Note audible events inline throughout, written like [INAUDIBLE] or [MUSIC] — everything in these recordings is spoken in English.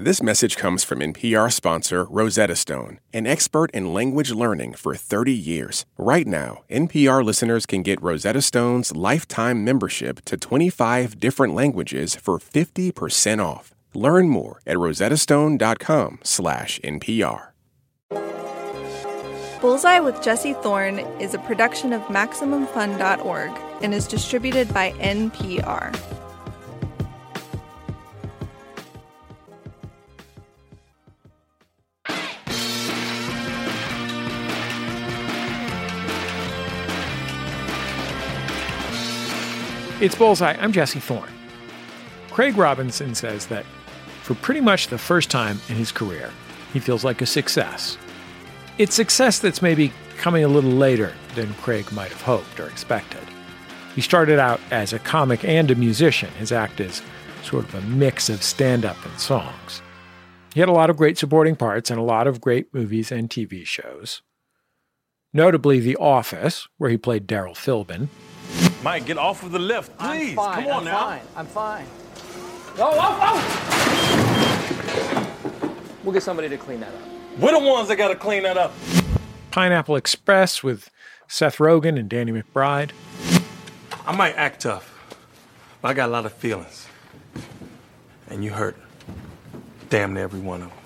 This message comes from NPR sponsor Rosetta Stone, an expert in language learning for 30 years. Right now, NPR listeners can get Rosetta Stone's lifetime membership to 25 different languages for 50% off. Learn more at rosettastone.com/npr. Bullseye with Jesse Thorne is a production of MaximumFun.org and is distributed by NPR. It's Bullseye. I'm Jesse Thorne. Craig Robinson says that for pretty much the first time in his career, he feels like a success. It's success that's maybe coming a little later than Craig might have hoped or expected. He started out as a comic and a musician. His act is sort of a mix of stand up and songs. He had a lot of great supporting parts in a lot of great movies and TV shows. Notably, The Office, where he played Daryl Philbin, Mike, get off of the lift, please. I'm fine. Come on I'm now. fine. I'm fine. Oh, oh, oh! We'll get somebody to clean that up. We're the ones that got to clean that up. Pineapple Express with Seth Rogen and Danny McBride, I might act tough, but I got a lot of feelings. And you hurt damn near every one of them.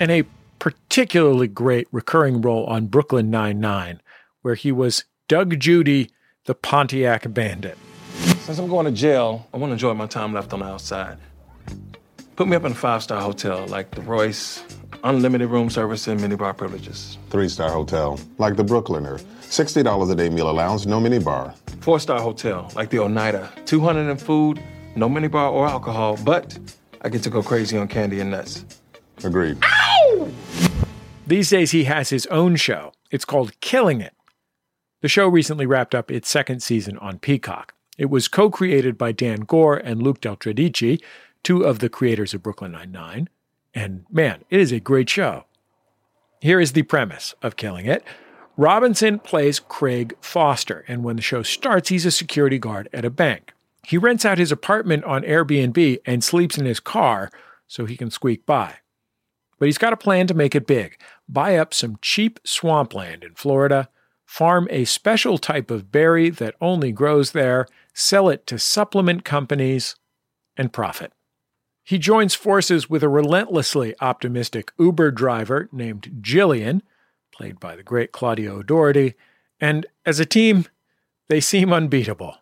and a particularly great recurring role on Brooklyn Nine-Nine, where he was Doug Judy, the Pontiac Bandit. Since I'm going to jail, I want to enjoy my time left on the outside. Put me up in a five star hotel like the Royce, unlimited room service, and minibar privileges. Three star hotel, like the Brooklyner. $60 a day meal allowance, no minibar. Four star hotel like the Oneida, 200 in food, no minibar or alcohol, but I get to go crazy on candy and nuts. Agreed. These days, he has his own show. It's called Killing It. The show recently wrapped up its second season on Peacock. It was co created by Dan Goor and Luke Del Tredici, two of the creators of Brooklyn Nine-Nine. And man, it is a great show. Here is the premise of Killing It. Robinson plays Craig Foster, and when the show starts, he's a security guard at a bank. He rents out his apartment on Airbnb and sleeps in his car so he can squeak by. But he's got a plan to make it big buy up some cheap swampland in Florida, farm a special type of berry that only grows there, sell it to supplement companies, and profit. He joins forces with a relentlessly optimistic Uber driver named Jillian, played by the great Claudia O'Doherty, and as a team, they seem unbeatable.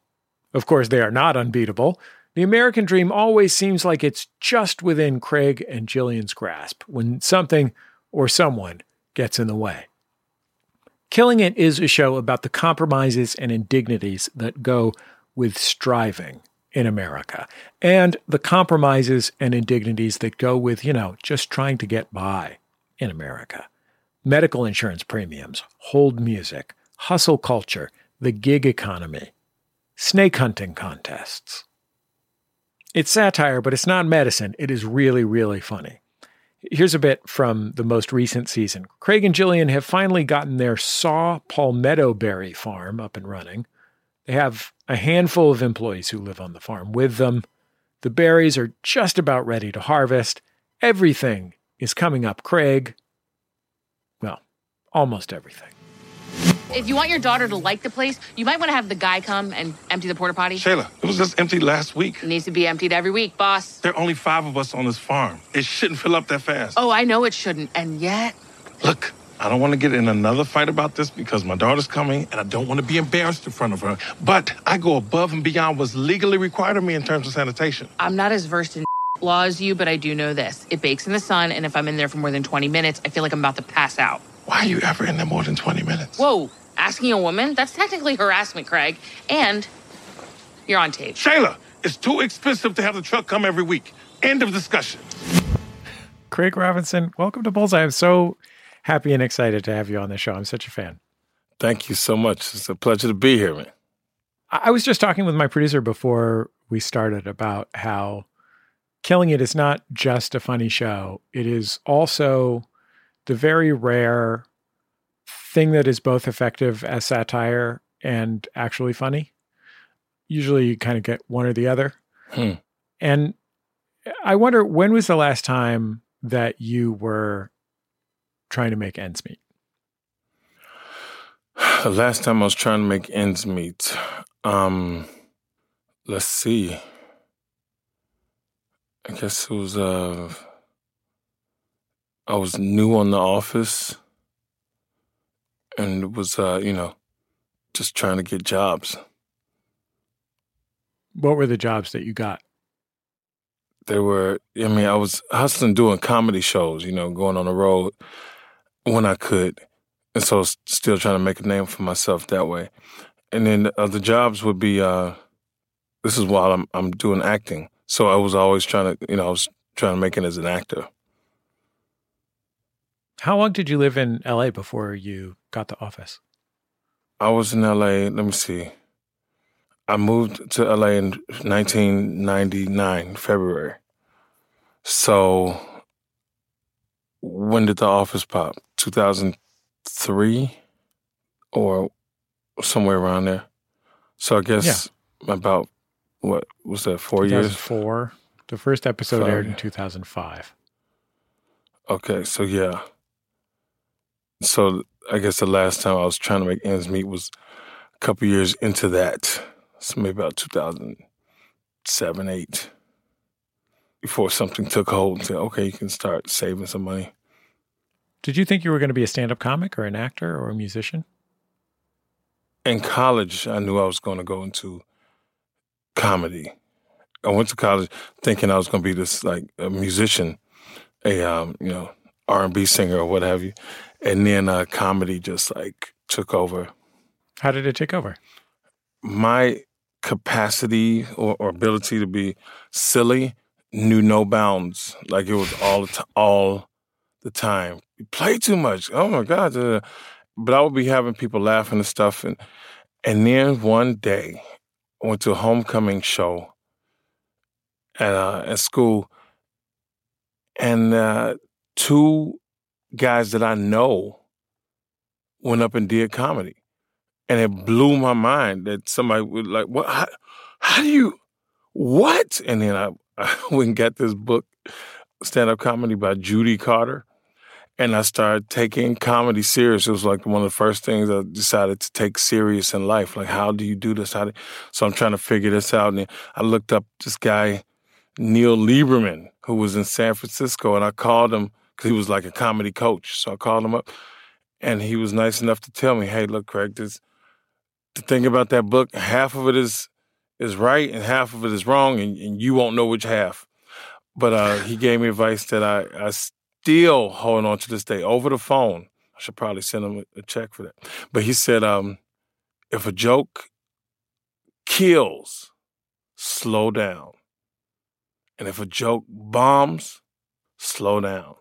Of course, they are not unbeatable. The American dream always seems like it's just within Craig and Jillian's grasp when something or someone gets in the way. Killing It is a show about the compromises and indignities that go with striving in America and the compromises and indignities that go with, you know, just trying to get by in America. Medical insurance premiums, hold music, hustle culture, the gig economy, snake hunting contests. It's satire, but it's not medicine. It is really, really funny. Here's a bit from the most recent season. Craig and Jillian have finally gotten their saw palmetto berry farm up and running. They have a handful of employees who live on the farm with them. The berries are just about ready to harvest. Everything is coming up Craig. Well, almost everything. If you want your daughter to like the place, you might want to have the guy come and empty the porta potty. Shayla, it was just empty last week. It needs to be emptied every week, boss. There are only five of us on this farm. It shouldn't fill up that fast. Oh, I know it shouldn't. And yet, Look, I don't want to get in another fight about this because my daughter's coming and I don't want to be embarrassed in front of her. But I go above and beyond what's legally required of me in terms of sanitation. I'm not as versed in [LAUGHS] law as you, but I do know this. It bakes in the sun, and if I'm in there for more than 20 minutes, I feel like I'm about to pass out. Why are you ever in there more than 20 minutes? Whoa, asking a woman? That's technically harassment, Craig. And you're on tape. Shayla, it's too expensive to have the truck come every week. End of discussion. Craig Robinson, welcome to Bullseye. I'm so happy and excited to have you on the show. I'm such a fan. Thank you so much. It's a pleasure to be here, man. I I was just talking with my producer before we started about how Killing It is not just a funny show, it is also the very rare thing that is both effective as satire and actually funny. Usually you kind of get one or the other. Hmm. And I wonder when was the last time that you were trying to make ends meet? The last time I was trying to make ends meet, um, let's see. I guess it was uh, I was new on the office, and was uh, you know, just trying to get jobs. What were the jobs that you got? They were. I mean, I was hustling, doing comedy shows. You know, going on the road when I could, and so still trying to make a name for myself that way. And then uh, the jobs would be. Uh, this is while I'm I'm doing acting, so I was always trying to, you know, I was trying to make it as an actor. How long did you live in LA before you got the office? I was in LA. Let me see. I moved to LA in 1999, February. So when did the office pop? 2003 or somewhere around there. So I guess yeah. about what was that? Four years. Four. The first episode Five. aired in 2005. Okay, so yeah. So I guess the last time I was trying to make ends meet was a couple years into that. So maybe about 2007, 8. Before something took hold and said, okay, you can start saving some money. Did you think you were going to be a stand up comic or an actor or a musician? In college, I knew I was going to go into comedy. I went to college thinking I was going to be this like a musician, a um, you know R and B singer or what have you, and then uh, comedy just like took over. How did it take over? My capacity or, or ability to be silly knew no bounds. Like it was all the t- all the time. You play too much. Oh my god! Uh, but I would be having people laughing and stuff, and and then one day I went to a homecoming show at uh, at school, and uh, two guys that I know went up and did comedy, and it blew my mind that somebody would like, "What? How, how do you? What?" And then I, [LAUGHS] I went and got this book, stand up comedy by Judy Carter, and I started taking comedy serious. It was like one of the first things I decided to take serious in life. Like, how do you do this? How do so I'm trying to figure this out. And I looked up this guy, Neil Lieberman, who was in San Francisco, and I called him because he was like a comedy coach. So I called him up, and he was nice enough to tell me, "Hey, look, Craig, this the thing about that book, half of it is is right and half of it is wrong, and, and you won't know which half." But uh, he gave me advice that I, I still hold on to this day over the phone. I should probably send him a check for that. But he said, um, if a joke kills, slow down. And if a joke bombs, slow down.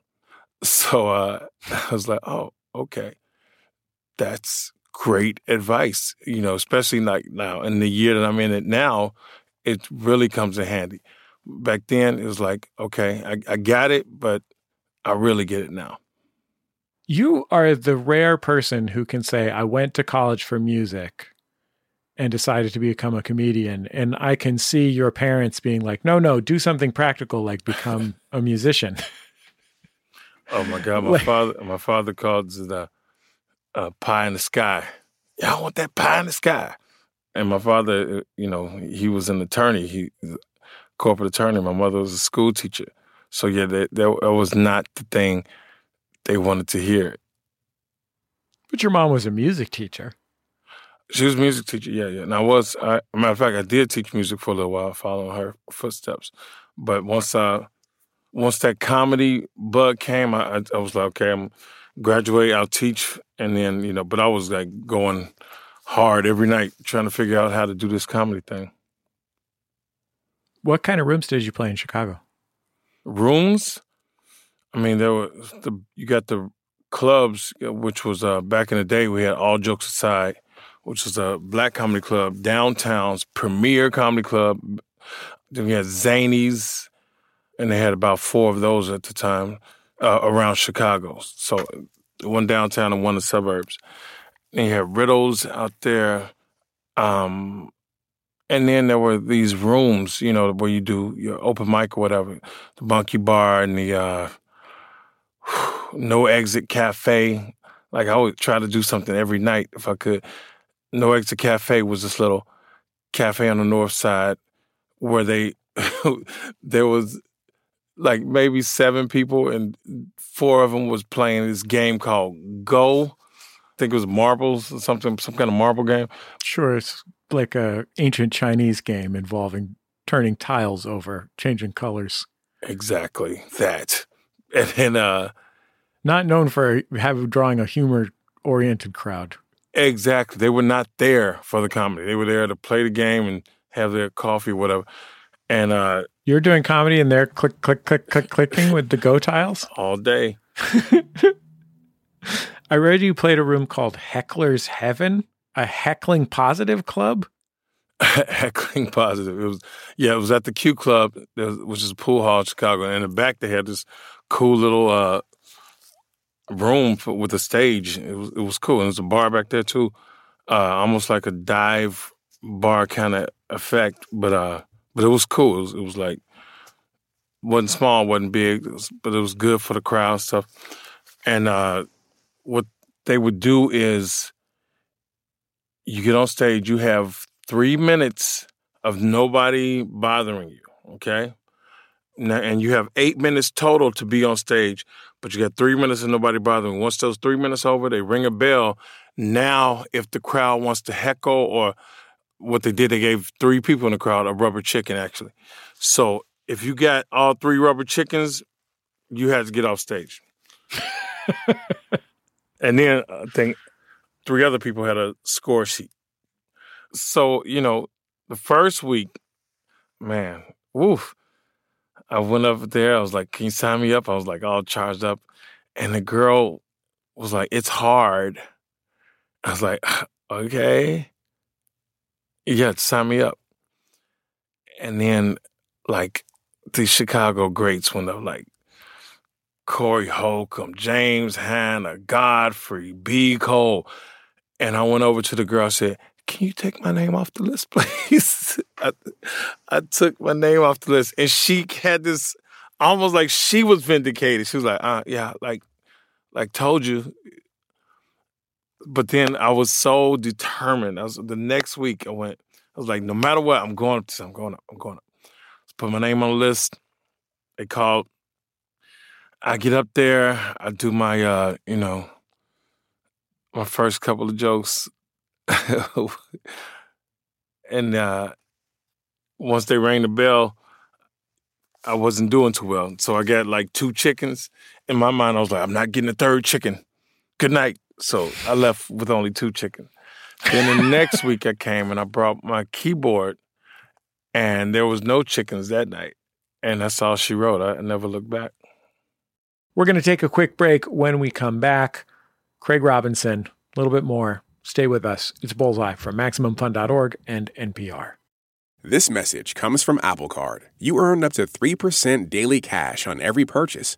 So uh, I was like, oh, okay. That's great advice, you know, especially like now in the year that I'm in it now, it really comes in handy. Back then, it was like, okay, I, I got it, but I really get it now. You are the rare person who can say, I went to college for music and decided to become a comedian. And I can see your parents being like, no, no, do something practical, like become [LAUGHS] a musician. [LAUGHS] Oh my God. My father, my father called it a, uh, pie in the sky. I want that pie in the sky. And my father, uh, you know, he was an attorney. He corporate attorney. My mother was a school teacher. So yeah, that, that, that was not the thing they wanted to hear. But your mom was a music teacher. She was a music teacher, yeah, yeah. And I was, I, matter of fact, I did teach music for a little while, following her footsteps. But once I, once that comedy bug came, I, I was like, okay, I'm graduate, I'll teach, and then you know. But I was like going hard every night trying to figure out how to do this comedy thing. What kind of rooms did you play in Chicago? rooms. I mean, there were the you got the clubs, which was uh, back in the day. We had All Jokes Aside, which was a black comedy club, downtown's premier comedy club. Then we had Zanies, and they had about four of those at the time uh, around Chicago. So one downtown and one in the suburbs. And you had Riddles out there. Um, And then there were these rooms, you know, where you do your open mic or whatever, the Monkey Bar and the uh, [SIGHS] No Exit Cafe. Like I would try to do something every night if I could. No Exit Cafe was this little cafe on the north side where they [LAUGHS] there was like maybe seven people and four of them was playing this game called Go. I think it was marbles or something, some kind of marble game. Sure, it's like a ancient Chinese game involving turning tiles over, changing colors. Exactly that. And then uh not known for having drawing a humor oriented crowd. Exactly. They were not there for the comedy. They were there to play the game and have their coffee, whatever. And uh you're doing comedy and they're click, click, click, click, clicking with the Go tiles all day. [LAUGHS] I read you played a room called Heckler's Heaven, a heckling positive club. [LAUGHS] heckling positive. It was yeah, it was at the Q Club, which is a pool hall in Chicago. And in the back, they had this cool little uh, room for, with a stage. It was it was cool. And there's a bar back there too, uh, almost like a dive bar kind of effect. But uh, but it was cool. It was, it was like wasn't small, wasn't big, it was, but it was good for the crowd and stuff. And uh, what they would do is you get on stage, you have three minutes of nobody bothering you, okay? Now, and you have eight minutes total to be on stage, but you got three minutes of nobody bothering. Once those three minutes over, they ring a bell. Now, if the crowd wants to heckle or what they did, they gave three people in the crowd a rubber chicken, actually. So if you got all three rubber chickens, you had to get off stage. [LAUGHS] and then I think three other people had a score sheet. So, you know, the first week, man, woof. I went up there. I was like, Can you sign me up? I was like all charged up. And the girl was like, It's hard. I was like, Okay yeah, sign me up. And then like the Chicago greats went up like Corey Holcomb, James Hanna, Godfrey, B. Cole. And I went over to the girl, I said, Can you take my name off the list, [LAUGHS] please? I, I took my name off the list. And she had this almost like she was vindicated. She was like, uh, yeah, like, like told you, but then I was so determined. I was the next week. I went. I was like, no matter what, I'm going up. To, I'm going up. I'm going up. Put my name on the list. They called. I get up there. I do my, uh, you know, my first couple of jokes, [LAUGHS] and uh, once they rang the bell, I wasn't doing too well. So I got like two chickens. In my mind, I was like, I'm not getting a third chicken. Good night. So I left with only two chickens. Then the next week I came and I brought my keyboard, and there was no chickens that night. And that's all she wrote. I never looked back. We're going to take a quick break. When we come back, Craig Robinson, a little bit more. Stay with us. It's Bullseye from MaximumFun.org and NPR. This message comes from Apple Card. You earn up to 3% daily cash on every purchase.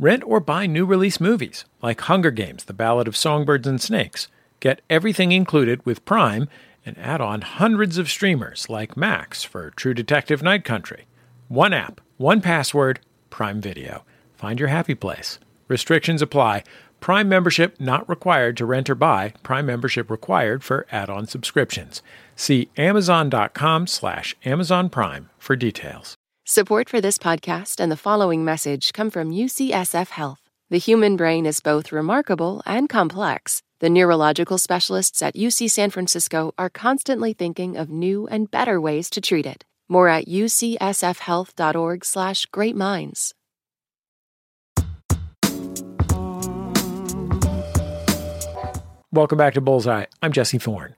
Rent or buy new release movies like Hunger Games, The Ballad of Songbirds and Snakes. Get everything included with Prime and add on hundreds of streamers like Max for True Detective Night Country. One app, one password, Prime Video. Find your happy place. Restrictions apply. Prime membership not required to rent or buy. Prime membership required for add-on subscriptions. See amazon.com slash Amazon Prime for details. Support for this podcast and the following message come from UCSF Health. The human brain is both remarkable and complex. The neurological specialists at UC San Francisco are constantly thinking of new and better ways to treat it. More at ucsfhealth.org/slash great minds. Welcome back to Bullseye. I'm Jesse Thorne.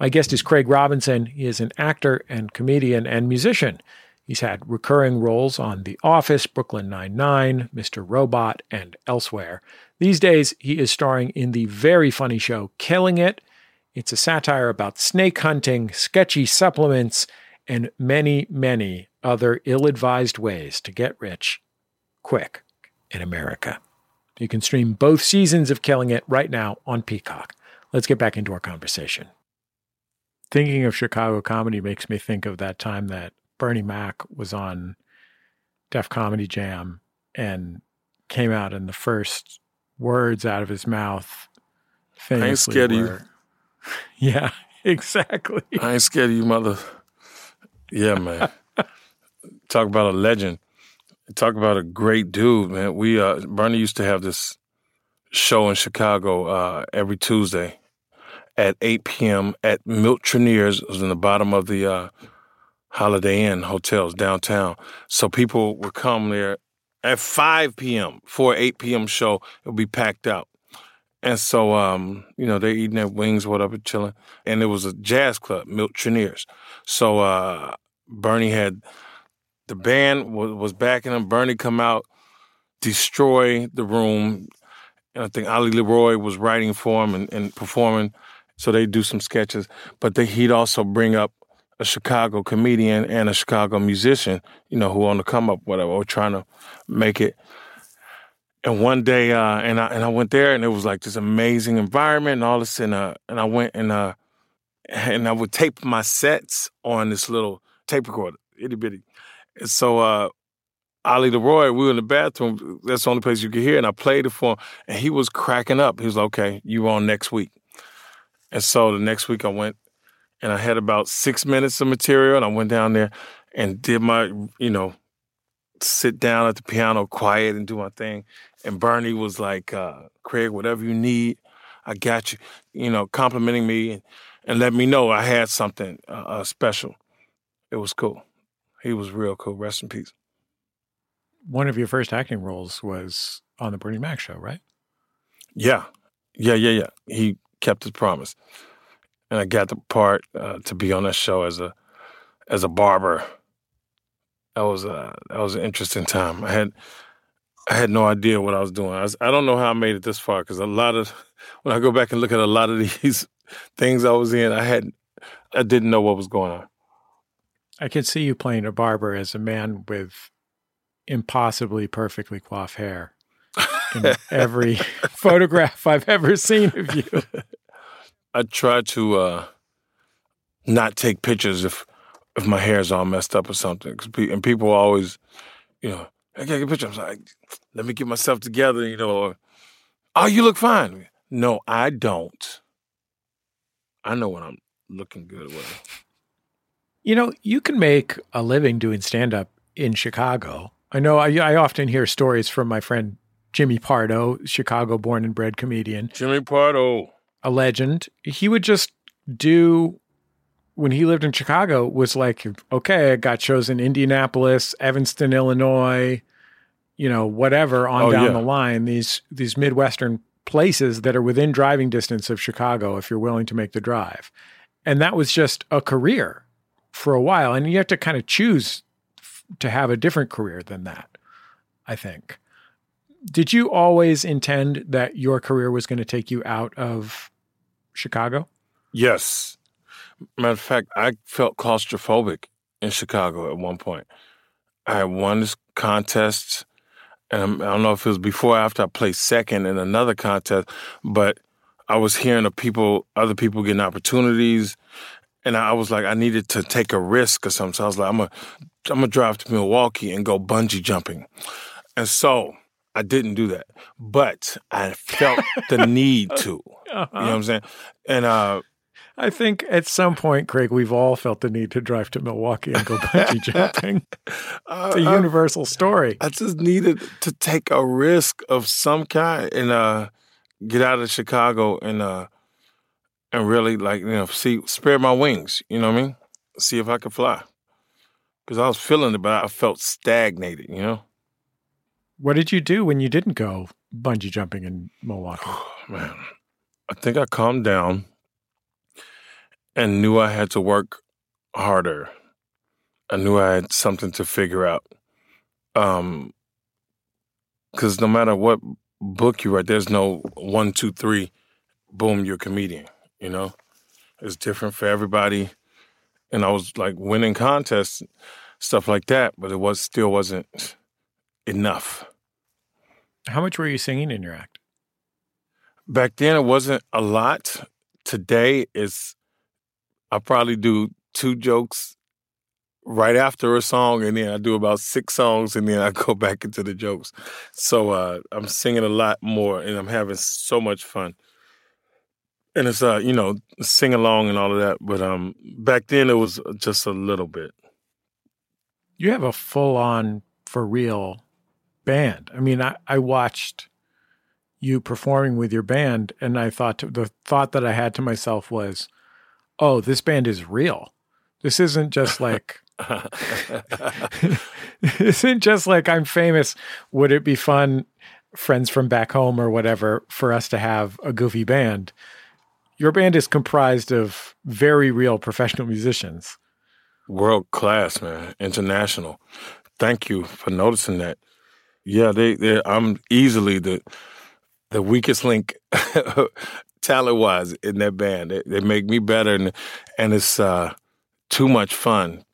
My guest is Craig Robinson. He is an actor and comedian and musician. He's had recurring roles on The Office, Brooklyn Nine-Nine, Mr. Robot, and elsewhere. These days, he is starring in the very funny show Killing It. It's a satire about snake hunting, sketchy supplements, and many, many other ill advised ways to get rich quick in America. You can stream both seasons of Killing It right now on Peacock. Let's get back into our conversation. Thinking of Chicago comedy makes me think of that time that Bernie Mac was on Def Comedy Jam and came out and the first words out of his mouth famously I ain't scared were, of you. [LAUGHS] Yeah, [LAUGHS] exactly. I ain't scared of you, mother. Yeah, man. [LAUGHS] Talk about a legend. Talk about a great dude, man. We uh Bernie used to have this show in Chicago uh every Tuesday at 8 p.m. at Milt Trenier's. It was in the bottom of the uh Holiday Inn hotels downtown. So people would come there at 5 p.m. for 8 p.m. show. It would be packed out. And so, um, you know, they're eating their wings, whatever, chilling. And it was a jazz club, Milt Trenier's. So uh, Bernie had the band was, was backing him. Bernie come out, destroy the room. And I think Ali LeRoi was writing for him and, and performing. So they do some sketches. But they, he'd also bring up a Chicago comedian and a Chicago musician, you know, who on the come up, whatever, or trying to make it. And one day, uh, and I and I went there, and it was like this amazing environment and all this, and uh, and I went and uh, and I would tape my sets on this little tape recorder, itty bitty. And so uh, Ali LeRoi, we were in the bathroom. That's the only place you could hear, and I played it for him, and he was cracking up. He was like, "Okay, you on next week." And so the next week, I went, and I had about six minutes of material, and I went down there and did my, you know, sit down at the piano, quiet, and do my thing. And Bernie was like, uh, Craig, whatever you need, I got you. You know, complimenting me and, and let me know I had something uh, uh, special. It was cool. He was real cool. Rest in peace. One of your first acting roles was on the Bernie Mac show, right? Yeah, yeah, yeah, yeah. He kept his promise, and I got the part uh, to be on that show as a as a barber. That was a that was an interesting time. I had I had no idea what I was doing. I, was, I don't know how I made it this far because a lot of [LAUGHS] when I go back and look at a lot of [LAUGHS] these things I was in, I had I didn't know what was going on. I could see you playing a barber as a man with impossibly perfectly coiffed hair in [LAUGHS] every photograph I've ever seen of you. I try to uh, not take pictures if if my hair's all messed up or something. Pe- and people always, you know, I can't get a picture. I'm like, let me get myself together, you know. Or, oh, you look fine. No, I don't. I know when I'm looking good. With You know, you can make a living doing stand up in Chicago. I know I, I often hear stories from my friend Jimmy Pardo, Chicago born and bred comedian, Jimmy Pardo. A legend. He would just do when he lived in Chicago was like, okay, I got shows in Indianapolis, Evanston, Illinois, you know, whatever on Oh, down yeah. the line, these these Midwestern places that are within driving distance of Chicago if you're willing to make the drive. And that was just a career for a while. And you have to kind of choose f- to have a different career than that, I think. Did you always intend that your career was going to take you out of Chicago? Yes. Matter of fact, I felt claustrophobic in Chicago at one point. I had won this contest, and I'm- don't know if it was before or after I placed second in another contest, but I was hearing of people, other people getting opportunities, and I was like, I needed to take a risk or something. So I was like, I'm gonna, I'm gonna drive to Milwaukee and go bungee jumping, and so I didn't do that, but I felt the need [LAUGHS] to. You know what I'm saying? And uh, I think at some point, Craig, we've all felt the need to drive to Milwaukee and go bungee [LAUGHS] jumping. It's a I- universal story. I just needed to take a risk of some kind and uh, get out of Chicago and uh, and really like you know see spare my wings. You know what I mean? See if I could fly. Because I was feeling it, but I felt stagnated. You know, What did you do when you didn't go bungee jumping in Milwaukee? [SIGHS] man. I think I calmed down, and knew I had to work harder. I knew I had something to figure out. Um, because no matter what book you write, there's no one, two, three, boom, you're a comedian. You know, it's different for everybody. And I was like winning contests, stuff like that, but it was still wasn't enough. How much were you singing in your act? Back then, it wasn't a lot. Today, it's I probably do two jokes right after a song, and then I do about six songs, and then I [LAUGHS] go back into the jokes. So uh, I'm singing a lot more, and I'm having so much fun. And it's uh, you know, sing along and all of that. But um, back then it was just a little bit. You have a full on for real band. I mean, I, I watched you performing with your band, and I thought to, the thought that I had to myself was, "Oh, this band is real. This isn't just like." [LAUGHS] isn't just like I'm famous. Would it be fun, friends from back home or whatever, for us to have a goofy band? Your band is comprised of very real professional musicians. World class, man, international. Thank you for noticing that. Yeah, they, they I'm easily the the weakest link [LAUGHS] talent wise in that band. They, they, make me better, and and it's uh, too much fun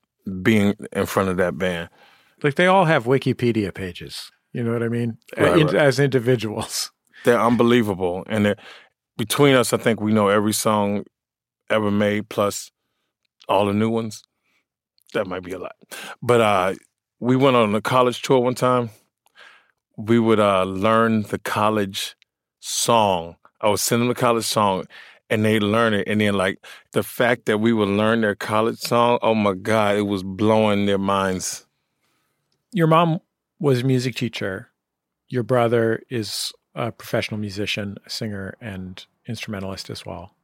being in front of that band. Like they all have Wikipedia pages. You know what I mean? Right, right. As individuals, they're unbelievable, and they're, between us, I think we know every song ever made, plus all the new ones. That might be a lot. But uh, we went on a college tour one time. We would uh, learn the college song. I would send them the college song and they learn it. And then like the fact that we would learn their college song, oh my God, it was blowing their minds. Your mom was a music teacher. Your brother is a professional musician, a singer, and instrumentalist as well.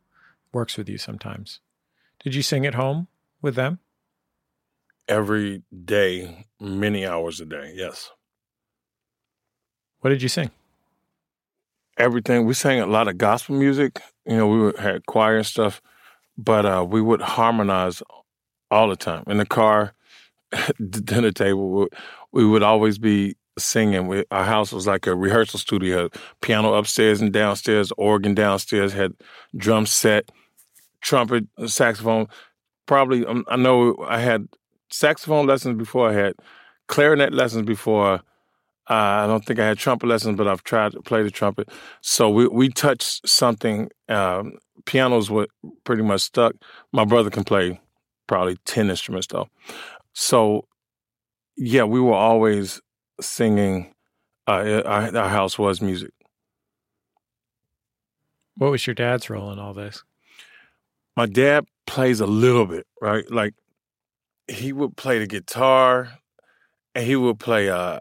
Works with you sometimes. Did you sing at home with them? Every day, many hours a day, yes. What did you sing? Everything. We sang a lot of gospel music. You know, we had choir and stuff, but uh, we would harmonize all the time in the car, [LAUGHS] the dinner table. We would always be singing. We, our house was like a rehearsal studio. Piano upstairs and downstairs, organ downstairs, had drum set, trumpet, saxophone. Probably, um, I know I had saxophone lessons before I had clarinet lessons before. Uh, I don't think I had trumpet lessons, but I've tried to play the trumpet. So we we touched something. Um, pianos were pretty much stuck. My brother can play probably ten instruments though. So yeah, we were always singing. Uh, our, our house was music. What was your dad's role in all this? My dad plays a little bit, right? Like he would play the guitar, and he would play uh,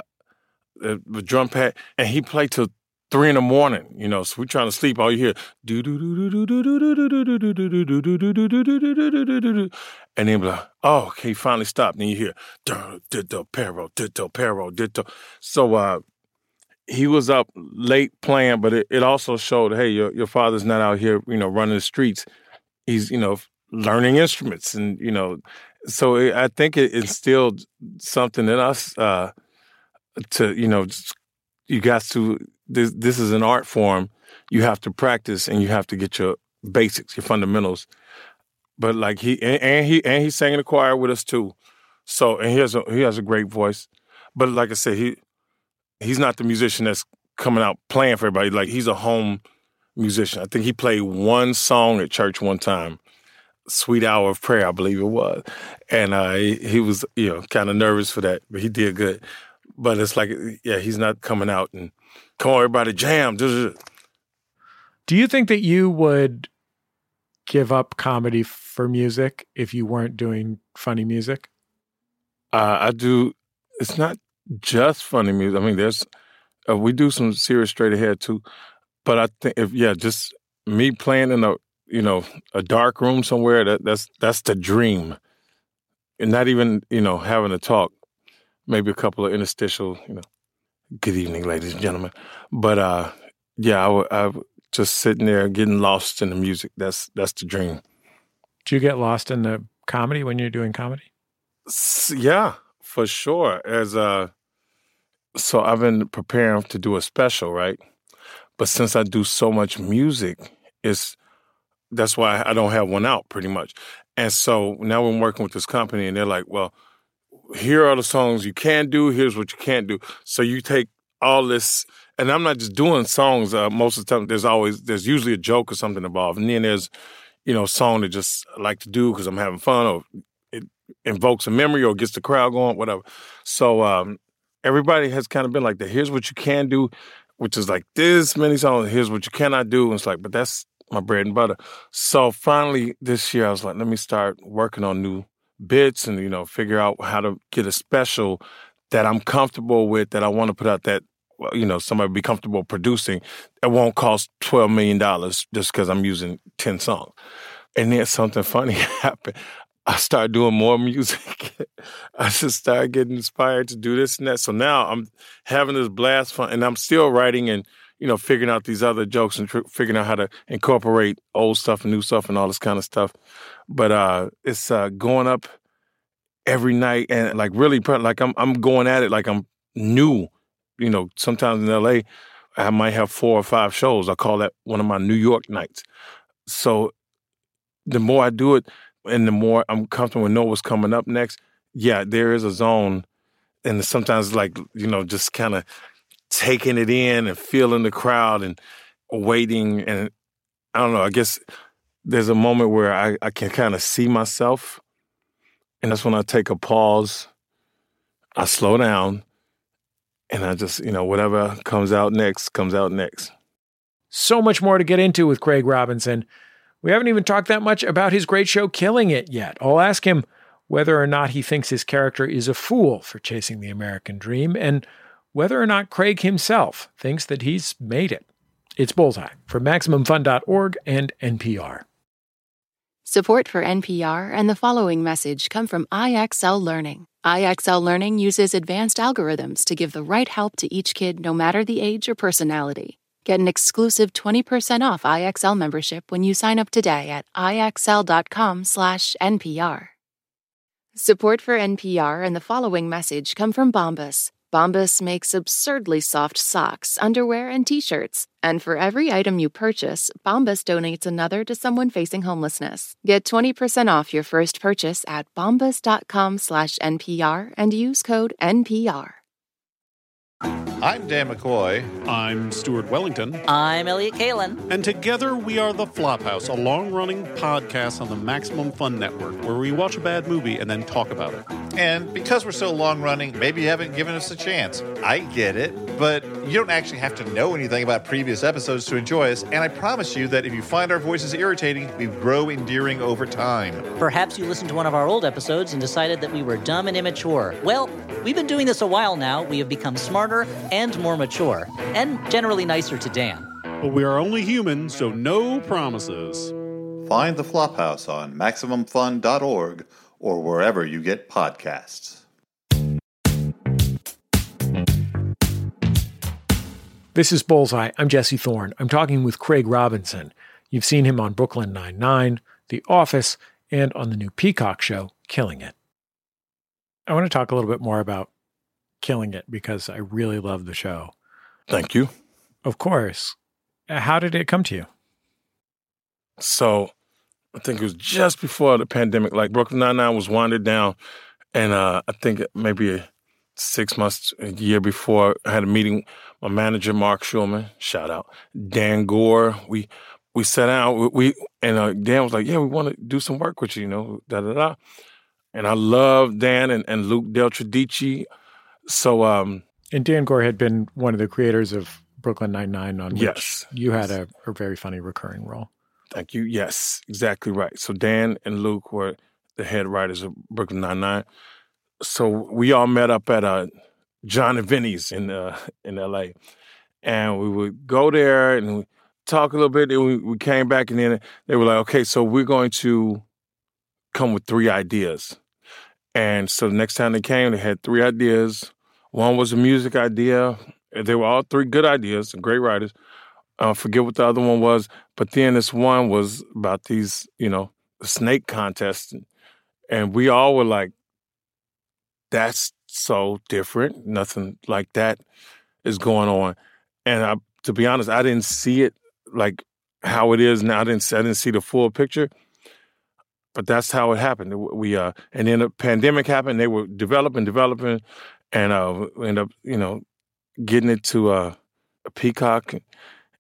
the, the drum pad, and he played till three in the morning, you know, so we're trying to sleep. All you hear, do do do do do do do do do do do do do do do do do and then like, oh, okay, finally stopped. And you hear, ditto, ditto, ditto. So uh, he was up late playing, but it, it also showed, hey, your your father's not out here, you know, running the streets. He's, you know, learning instruments, and you know, so it, I think it instilled something in us uh, to, you know, you got to this this is an art form. You have to practice and you have to get your basics, your fundamentals. But like he and, and he and he sang in the choir with us too. So and he has a he has a great voice. But like I said, he he's not the musician that's coming out playing for everybody. Like he's a home musician. I think he played one song at church one time, "Sweet Hour of Prayer," I believe it was, and uh, he, he was you know kind of nervous for that, but he did good. But it's like yeah, he's not coming out and Come on, everybody, jam. Do you think that you would give up comedy for music if you weren't doing funny music? Uh, I do. It's not just funny music. I mean, there's uh, we do some serious straight ahead too. But I think if yeah, just me playing in a you know a dark room somewhere that that's that's the dream, and not even you know having a talk, maybe a couple of interstitial you know Good evening, ladies and gentlemen. But uh, yeah, I, w- I w- just sitting there getting lost in the music. That's that's the dream. Do you get lost in the comedy when you're doing comedy? S- Yeah, for sure. As uh, so I've been preparing to do a special, right? But since I do so much music, it's that's why I don't have one out pretty much. And so now I'm working with this company, and they're like, "Well, here are the songs you can do. Here's what you can't do." So you take all this, and I'm not just doing songs. Uh, most of the time, there's always there's usually a joke or something involved, and then there's you know a song that just like to do because I'm having fun or it invokes a memory or gets the crowd going, whatever. So um, everybody has kind of been like that. Here's what you can do, which is like this many songs. Here's what you cannot do. And it's like, but that's my bread and butter. So finally this year, I was like, let me start working on new bits and you know figure out how to get a special that I'm comfortable with that I want to put out that you know somebody be comfortable producing. It won't cost twelve million dollars just because I'm using ten songs. And then something funny [LAUGHS] happened. I started doing more [LAUGHS] music. I just started getting inspired to do this and that. So now I'm having this blast fun, and I'm still writing and you know figuring out these other jokes and tr- figuring out how to incorporate old stuff and new stuff and all this kind of stuff. But uh, it's uh, going up every night and like really like I'm I'm going at it like I'm new. You know, sometimes in LA, I might have four or five shows. I call that one of my New York nights. So the more I do it, and the more I'm comfortable and know what's coming up next, yeah, there is a zone, and sometimes like you know just kind of taking it in and feeling the crowd and waiting, and I don't know. I guess there's a moment where I, I can kind of see myself, and that's when I take a pause, I slow down, and I just you know whatever comes out next comes out next. So much more to get into with Craig Robinson. We haven't even talked that much about his great show, Killing It, yet. I'll ask him whether or not he thinks his character is a fool for chasing the American dream, and whether or not Craig himself thinks that he's made it. It's Bullseye from MaximumFun.org and NPR. Support for NPR and the following message come from IXL Learning. IXL Learning uses advanced algorithms to give the right help to each kid no matter the age or personality. Get an exclusive 20% off IXL membership when you sign up today at ixl.com/npr. Support for NPR and the following message come from Bombas. Bombas makes absurdly soft socks, underwear, and t-shirts. And for every item you purchase, Bombas donates another to someone facing homelessness. Get 20% off your first purchase at bombas.com slash NPR and use code NPR. I'm Dan McCoy. I'm Stuart Wellington. I'm Elliott Kalan. And together we are The Flophouse, a long running podcast on the Maximum Fun Network where we watch a bad movie and then talk about it. And because we're so long running, maybe you haven't given us a chance. I get it, but you don't actually have to know anything about previous episodes to enjoy us. And I promise you that if you find our voices irritating, we grow endearing over time. Perhaps you listened to one of our old episodes and decided that we were dumb and immature. Well, we've been doing this a while now. We have become smarter and more mature, and generally nicer to Dan. But we are only human, so no promises. Find the Flophouse on MaximumFun.org or wherever you get podcasts. This is Bullseye. I'm Jesse Thorne. I'm talking with Craig Robinson. You've seen him on Brooklyn Nine-Nine, The Office, and on the new Peacock show, Killing It. I want to talk a little bit more about Killing It because I really love the show. Thank you. Of course. How did it come to you? So I think it was just before the pandemic. Like Brooklyn Nine Nine was winded down, and uh, I think maybe six months, a year before, I had a meeting. My manager, Mark Schulman, shout out, Dan Goor. We we sat down. We, and uh, Dan was like, "Yeah, we want to do some work with you," you know, da da da. And I love Dan and, and Luke Del Tredici. So, um, and Dan Goor had been one of the creators of Brooklyn Nine Nine, on which Yes. you had a, a very funny recurring role. Thank you. Yes, exactly right. So Dan and Luke were the head writers of Brooklyn Nine Nine. So we all met up at uh, Jon and Vinny's in uh, in L.A. and we would go there and talk a little bit. And we, we came back and then they were like, "Okay, so we're going to come with three ideas." And so the next time they came, they had three ideas. One was a music idea. They were all three good ideas great writers. I forget what the other one was, but then this one was about these, you know, snake contests, and we all were like, "That's so different. Nothing like that is going on." And I, to be honest, I didn't see it like how it is now. I didn't, I didn't see the full picture, but that's how it happened. We uh, and then a pandemic happened. They were developing, developing, and uh, end up, you know, getting it to uh, a Peacock.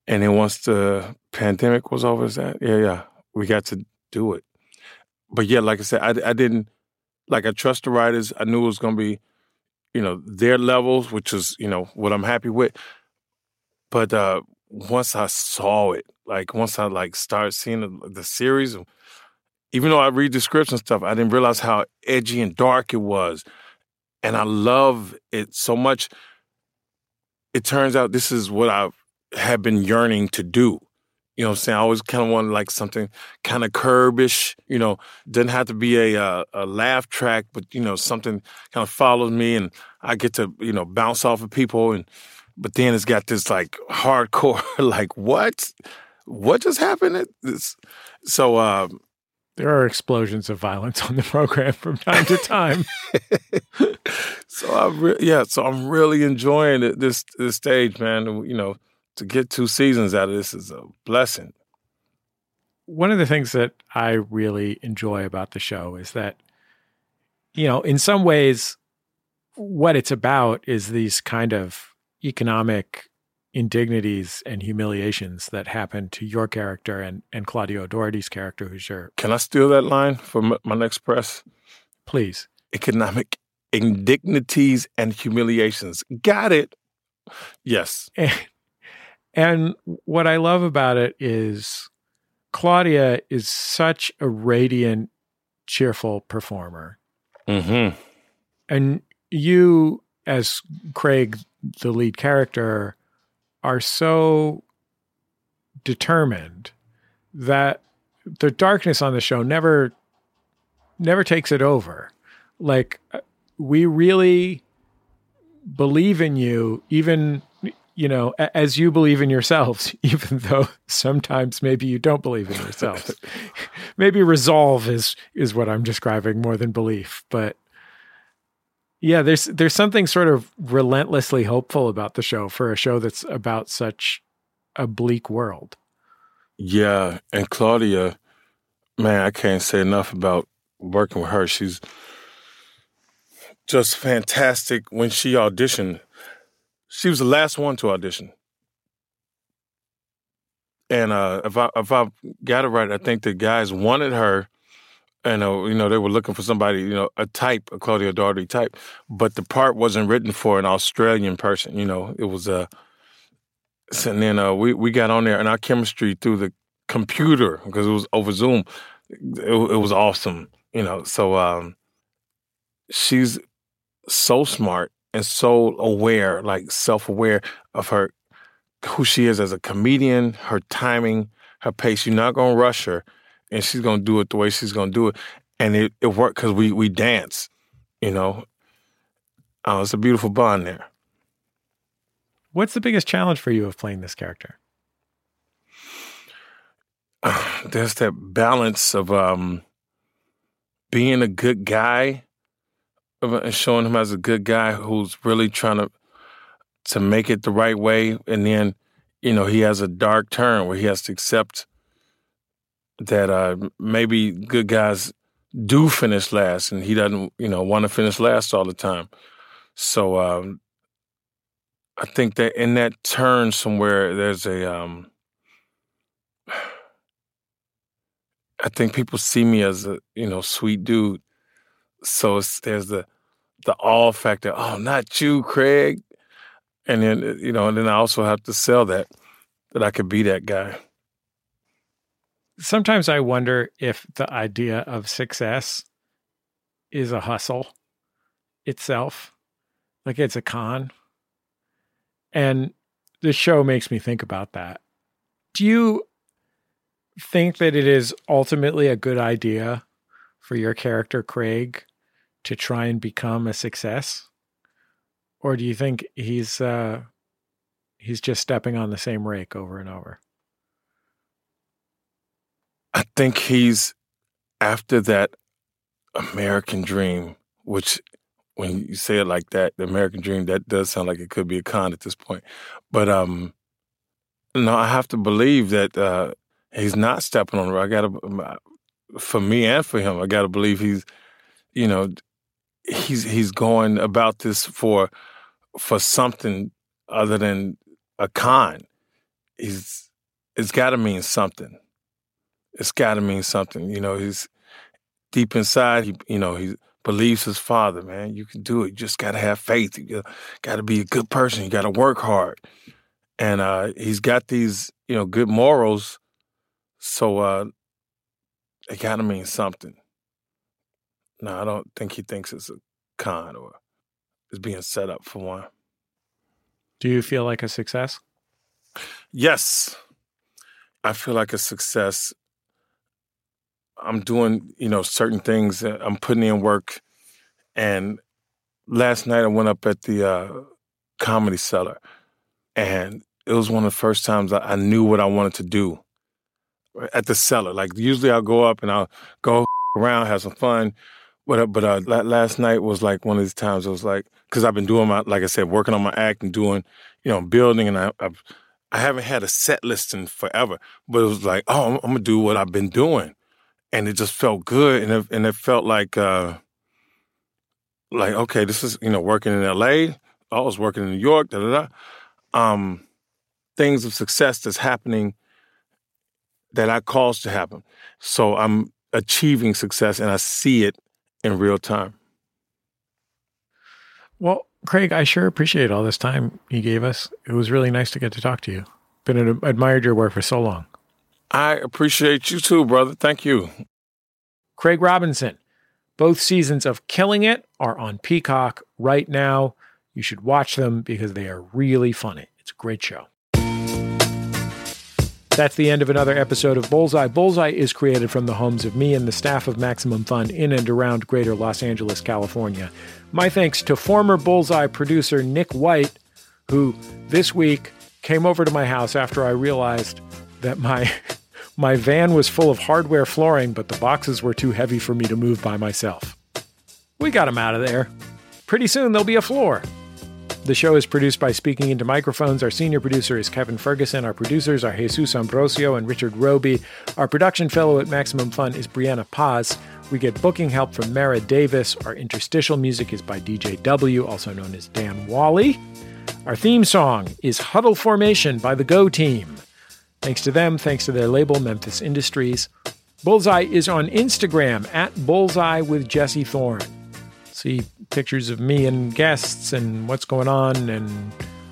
And then once the pandemic was over, is that yeah, yeah, we got to do it. But yeah, like I said, I, I didn't like I trust the writers. I knew it was going to be, you know, their levels, which is you know what I'm happy with. But uh, once I saw it, like once I like started seeing the, the series, even though I read the scripts and stuff, I didn't realize how edgy and dark it was, and I love it so much. It turns out this is what I have been yearning to do. You know what I'm saying? I always kind of wanted like something kind of curbish, you know, doesn't have to be a, a, uh, a laugh track, but you know, something kind of follows me and I get to, you know, bounce off of people and but then it's got this like hardcore [LAUGHS] like what? What just happened? This, so um there are explosions of violence on the program from time to time. [LAUGHS] so I re- yeah, so I'm really enjoying it, this this stage, man. You know, to get two seasons out of this is a blessing. One of the things that I really enjoy about the show is that, you know, in some ways, what it's about is these kind of economic indignities and humiliations that happen to your character and, and Claudia O'Doherty's character, who's your. Can I steal that line for my next press? Please. Economic indignities and humiliations. Got it. Yes. And, and what I love about it is Claudia is such a radiant, cheerful performer. Mm-hmm. And you, as Craig, the lead character, are so determined that the darkness on the show never never takes it over. Like uh, we really believe in you even you know, as you believe in yourselves, [LAUGHS] even though sometimes maybe you don't believe in yourselves. [LAUGHS] maybe resolve is is what I'm describing more than belief, but yeah, there's there's something sort of relentlessly hopeful about the show for a show that's about such a bleak world. Yeah, and Claudia, man, I can't say enough about working with her. She's just fantastic when she auditioned she was the last one to audition. And uh, if I if I got it right, I think the guys wanted her, and uh, you know they were looking for somebody, you know, a type, a Claudia O'Doherty type, but the part wasn't written for an Australian person. You know, it was a. Uh, and then uh, we we got on there, and our chemistry through the computer because it was over Zoom. It, it was awesome, you know. So um, she's so smart and so aware, like self aware of her, who she is as a comedian, her timing, her pace. You're not to rush her, and she's going to do it the way she's going to do it. And it, it worked because we, we dance, you know. Oh, it's a beautiful bond there. What's the biggest challenge for you of playing this character? [SIGHS] There's that balance of um, being a good guy and showing him as a good guy who's really trying to to make it the right way, and then you know he has a dark turn where he has to accept that uh, maybe good guys do finish last, and he doesn't you know want to finish last all the time. So um, I think that in that turn somewhere, there's a. Um, I think people see me as a you know sweet dude, so there's the the all factor. Oh, not you, Craig. And then you know, and then I also have to sell that that I could be that guy. Sometimes I wonder if the idea of success is a hustle itself, like it's a con. And the show makes me think about that. Do you think that it is ultimately a good idea for your character, Craig, to try and become a success? Or do you think he's uh, he's just stepping on the same rake over and over? I think he's after that American dream, which when you say it like that, the American dream, that does sound like it could be a con at this point. But um, no, I have to believe that uh, he's not stepping on the road. I got to, for me and for him, I got to believe he's, you know, he's he's going about this for for something other than a con. He's it's got to mean something. It's got to mean something. You know, he's deep inside. He, you know, he believes his father. Man, you can do it. You just got to have faith. You got to be a good person. You got to work hard. And uh, he's got these, you know, good morals. So uh, it got to mean something. No, I don't think he thinks it's a con or is being set up for one. Do you feel like a success? Yes. I feel like a success. I'm doing, you know, certain things. I'm putting in work. And last night I went up at the uh, comedy cellar and it was one of the first times I knew what I wanted to do at the cellar. Like usually I'll go up and I'll go [LAUGHS] around, have some fun. But uh, but uh, last night was like one of these times. It was like because I've been doing my like I said, working on my act and doing you know building, and I I've, I haven't had a set listing forever. But it was like, oh, I'm, I'm, gonna do what I've been doing, and it just felt good, and it, and it felt like uh, like okay, this is you know working in L.A. I was working in New York, da da da. Um, things of success that's happening that I caused to happen. So I'm achieving success, and I see it in real time. Well, Craig, I sure appreciate all this time you gave us. It was really nice to get to talk to you. Been admired your work for so long. I appreciate you too, brother. Thank you. Craig Robinson. Both seasons of Killing It are on Peacock right now. You should watch them because they are really funny. It's a great show. That's the end of another episode of Bullseye. Bullseye is created from the homes of me and the staff of Maximum Fun in and around greater Los Angeles, California. My thanks to former Bullseye producer Nick White, who this week came over to my house after I realized that my [LAUGHS] my van was full of hardware flooring, but the boxes were too heavy for me to move by myself. We got them out of there. Pretty soon there'll be a floor. The show is produced by Speaking Into Microphones. Our senior producer is Kevin Ferguson. Our producers are Jesus Ambrosio and Richard Robey. Our production fellow at Maximum Fun is Brianna Paz. We get booking help from Mara Davis. Our interstitial music is by DJ W, also known as Dan Wally. Our theme song is Huddle Formation by the Go Team. Thanks to them, thanks to their label, Memphis Industries. Bullseye is on Instagram at Bullseye with Jesse Thorn see pictures of me and guests and what's going on and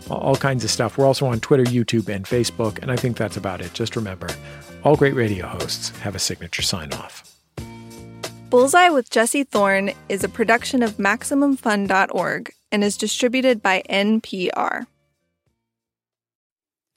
all kinds of stuff. We're also on Twitter, YouTube, and Facebook, and I think that's about it. Just remember, all great radio hosts have a signature sign off. Bullseye with Jesse Thorn is a production of MaximumFun.org and is distributed by NPR.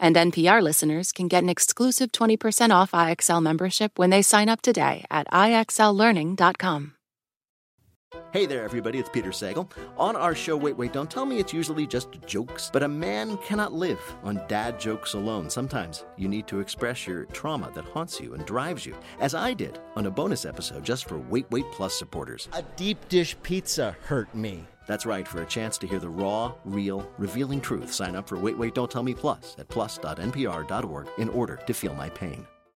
And NPR listeners can get an exclusive 20% off IXL membership when they sign up today at IXLLearning.com. Hey there, everybody, it's Peter Sagal. On our show, Wait, Wait, Don't Tell Me, it's usually just jokes, but a man cannot live on dad jokes alone. Sometimes you need to express your trauma that haunts you and drives you, as I did on a bonus episode just for Wait, Wait Plus supporters. A deep dish pizza hurt me. That's right, for a chance to hear the raw, real, revealing truth, sign up for Wait, Wait, Don't Tell Me Plus at plus.npr.org in order to feel my pain.